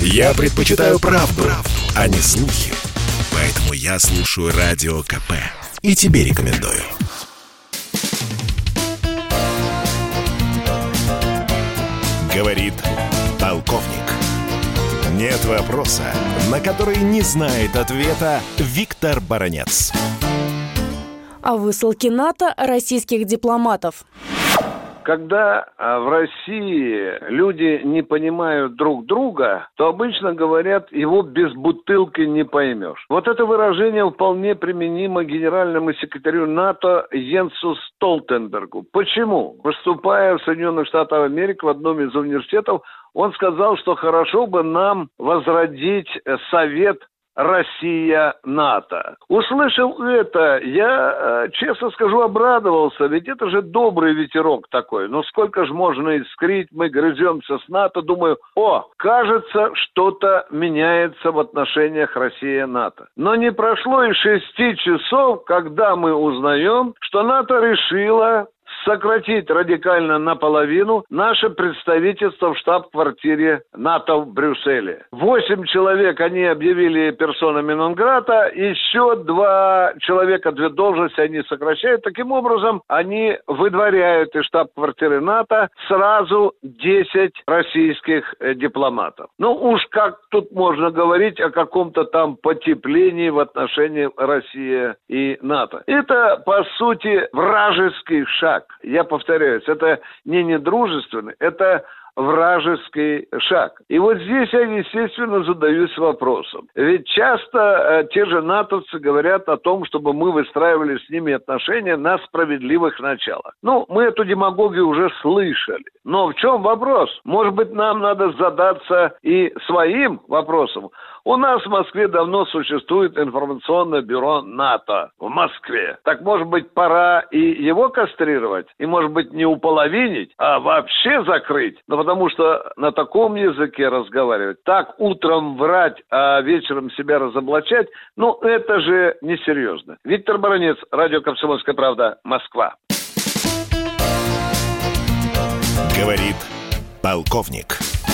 Я предпочитаю правду, правду, а не слухи. Поэтому я слушаю Радио КП. И тебе рекомендую. Говорит полковник. Нет вопроса, на который не знает ответа Виктор Баранец. О высылке НАТО российских дипломатов. Когда а, в России люди не понимают друг друга, то обычно говорят, его без бутылки не поймешь. Вот это выражение вполне применимо генеральному секретарю НАТО Йенсу Столтенбергу. Почему? Выступая в Соединенных Штатах Америки в одном из университетов, он сказал, что хорошо бы нам возродить совет Россия-НАТО. Услышал это, я, э, честно скажу, обрадовался, ведь это же добрый ветерок такой. Ну сколько же можно искрить, мы грыземся с НАТО, думаю, о, кажется, что-то меняется в отношениях Россия-НАТО. Но не прошло и шести часов, когда мы узнаем, что НАТО решила сократить радикально наполовину наше представительство в штаб-квартире НАТО в Брюсселе. Восемь человек они объявили персонами Нонграта, еще два человека, две должности они сокращают. Таким образом, они выдворяют из штаб-квартиры НАТО сразу 10 российских э, дипломатов. Ну уж как тут можно говорить о каком-то там потеплении в отношении России и НАТО. Это, по сути, вражеский шаг. Я повторяюсь, это не недружественный, это вражеский шаг. И вот здесь я, естественно, задаюсь вопросом. Ведь часто э, те же натовцы говорят о том, чтобы мы выстраивали с ними отношения на справедливых началах. Ну, мы эту демагогию уже слышали. Но в чем вопрос? Может быть, нам надо задаться и своим вопросом. У нас в Москве давно существует информационное бюро НАТО в Москве. Так, может быть, пора и его кастрировать? И, может быть, не уполовинить, а вообще закрыть? Но потому что на таком языке разговаривать, так утром врать, а вечером себя разоблачать, ну, это же несерьезно. Виктор Баранец, Радио «Комсомольская правда», Москва. Говорит полковник.